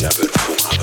Yeah, but.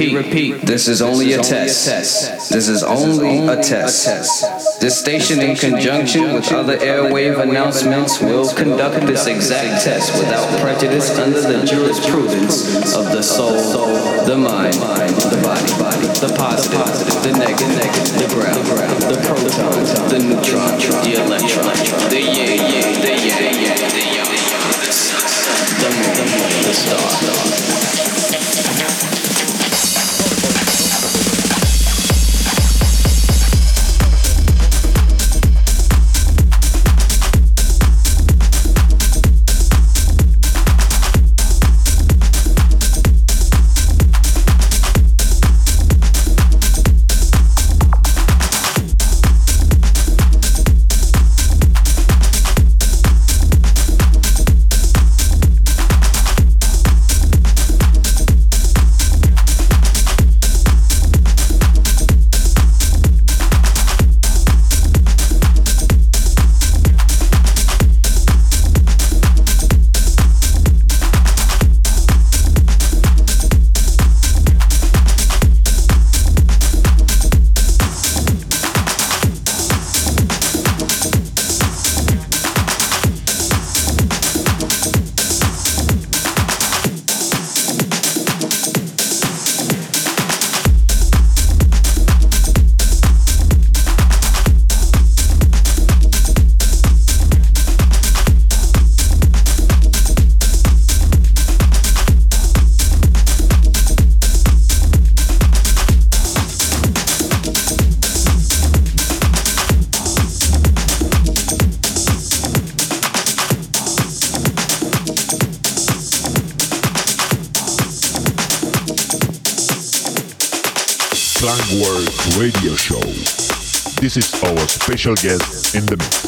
Repeat, repeat. This is only a test. This is only a test. This station, in conjunction with other airwave announcements, will conduct this exact test without prejudice under the jurisprudence of the soul, the mind, the body, the positive, the negative, the ground, the proton, the neutron, the electron, the yin, the yang, the yang, the moon, the star. Special guest in the mix.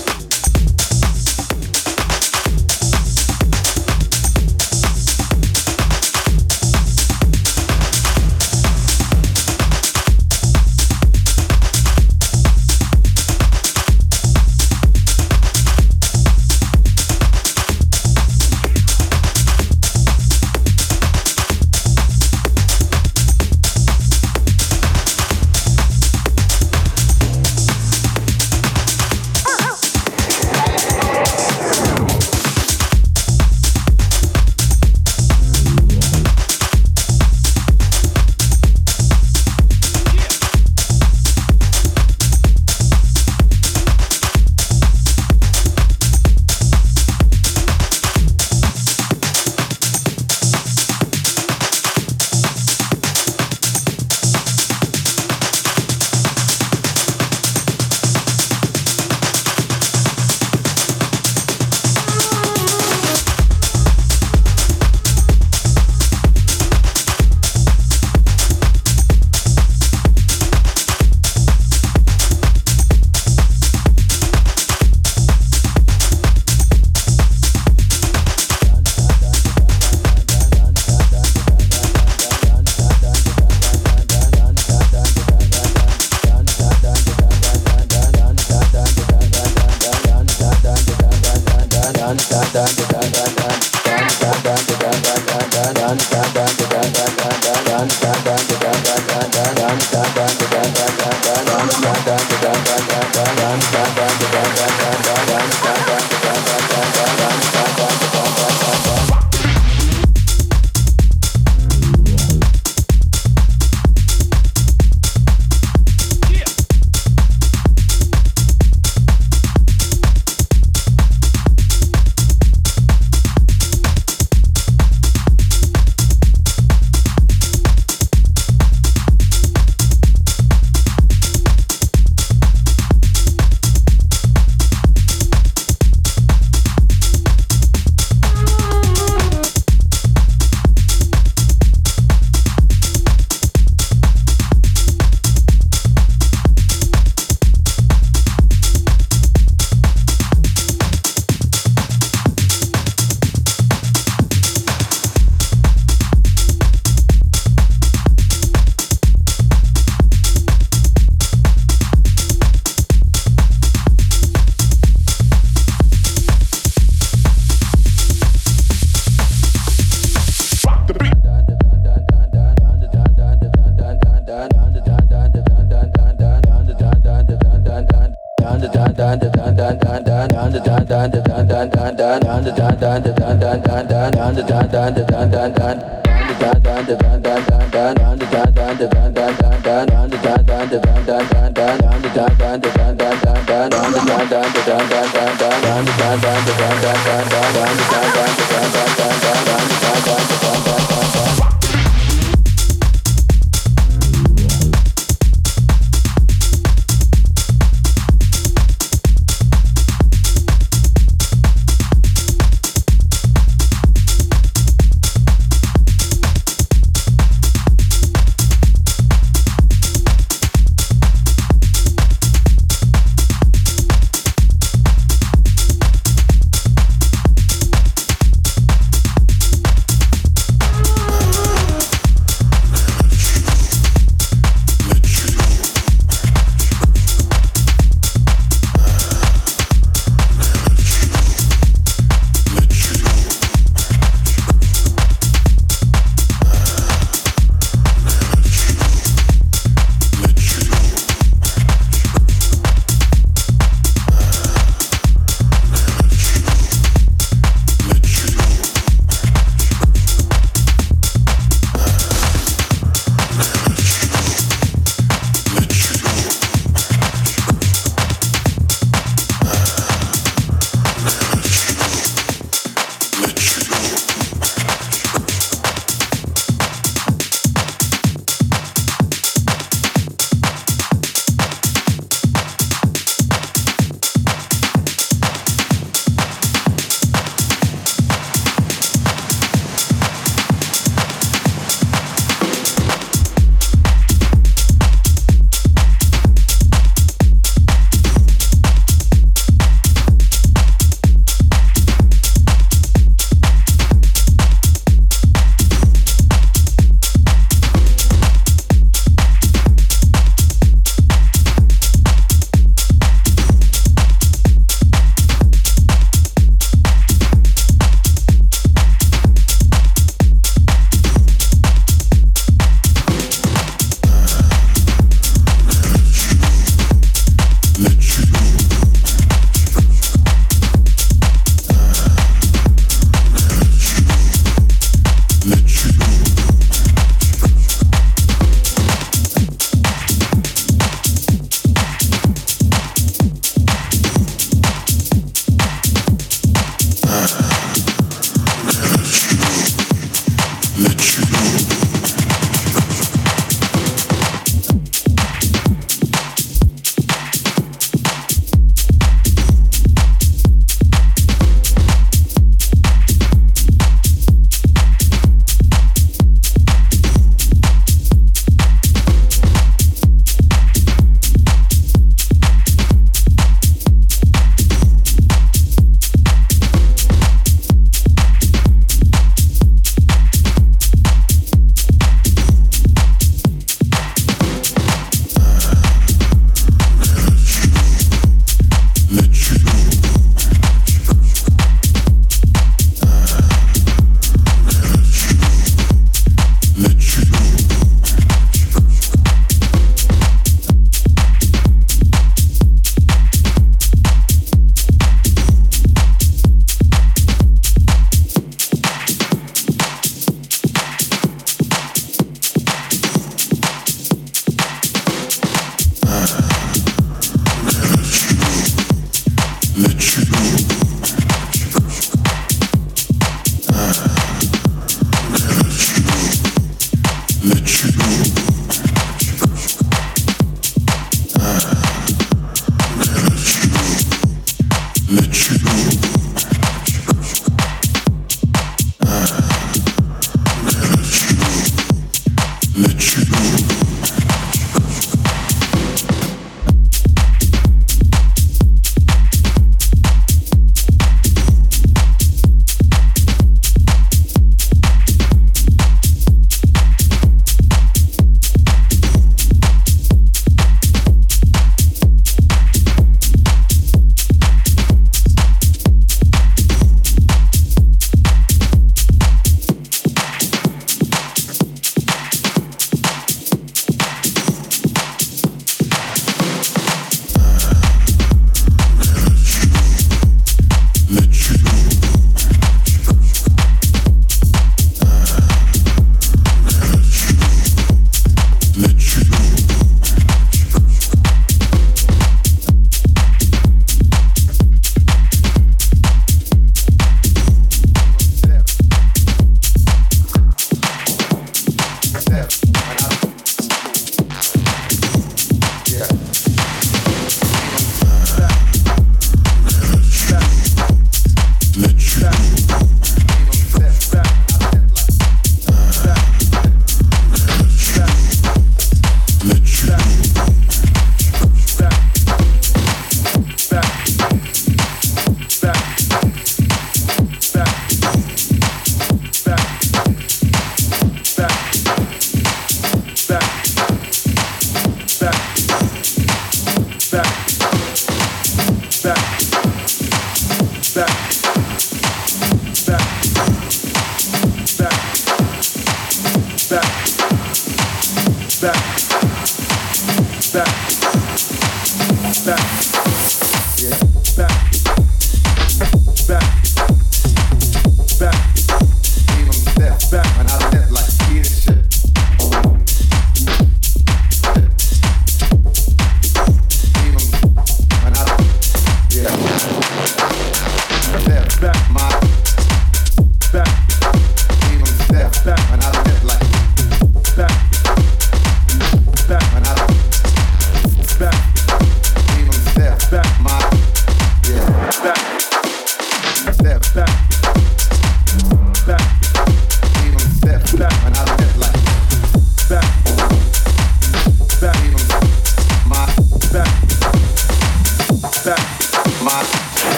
Bye.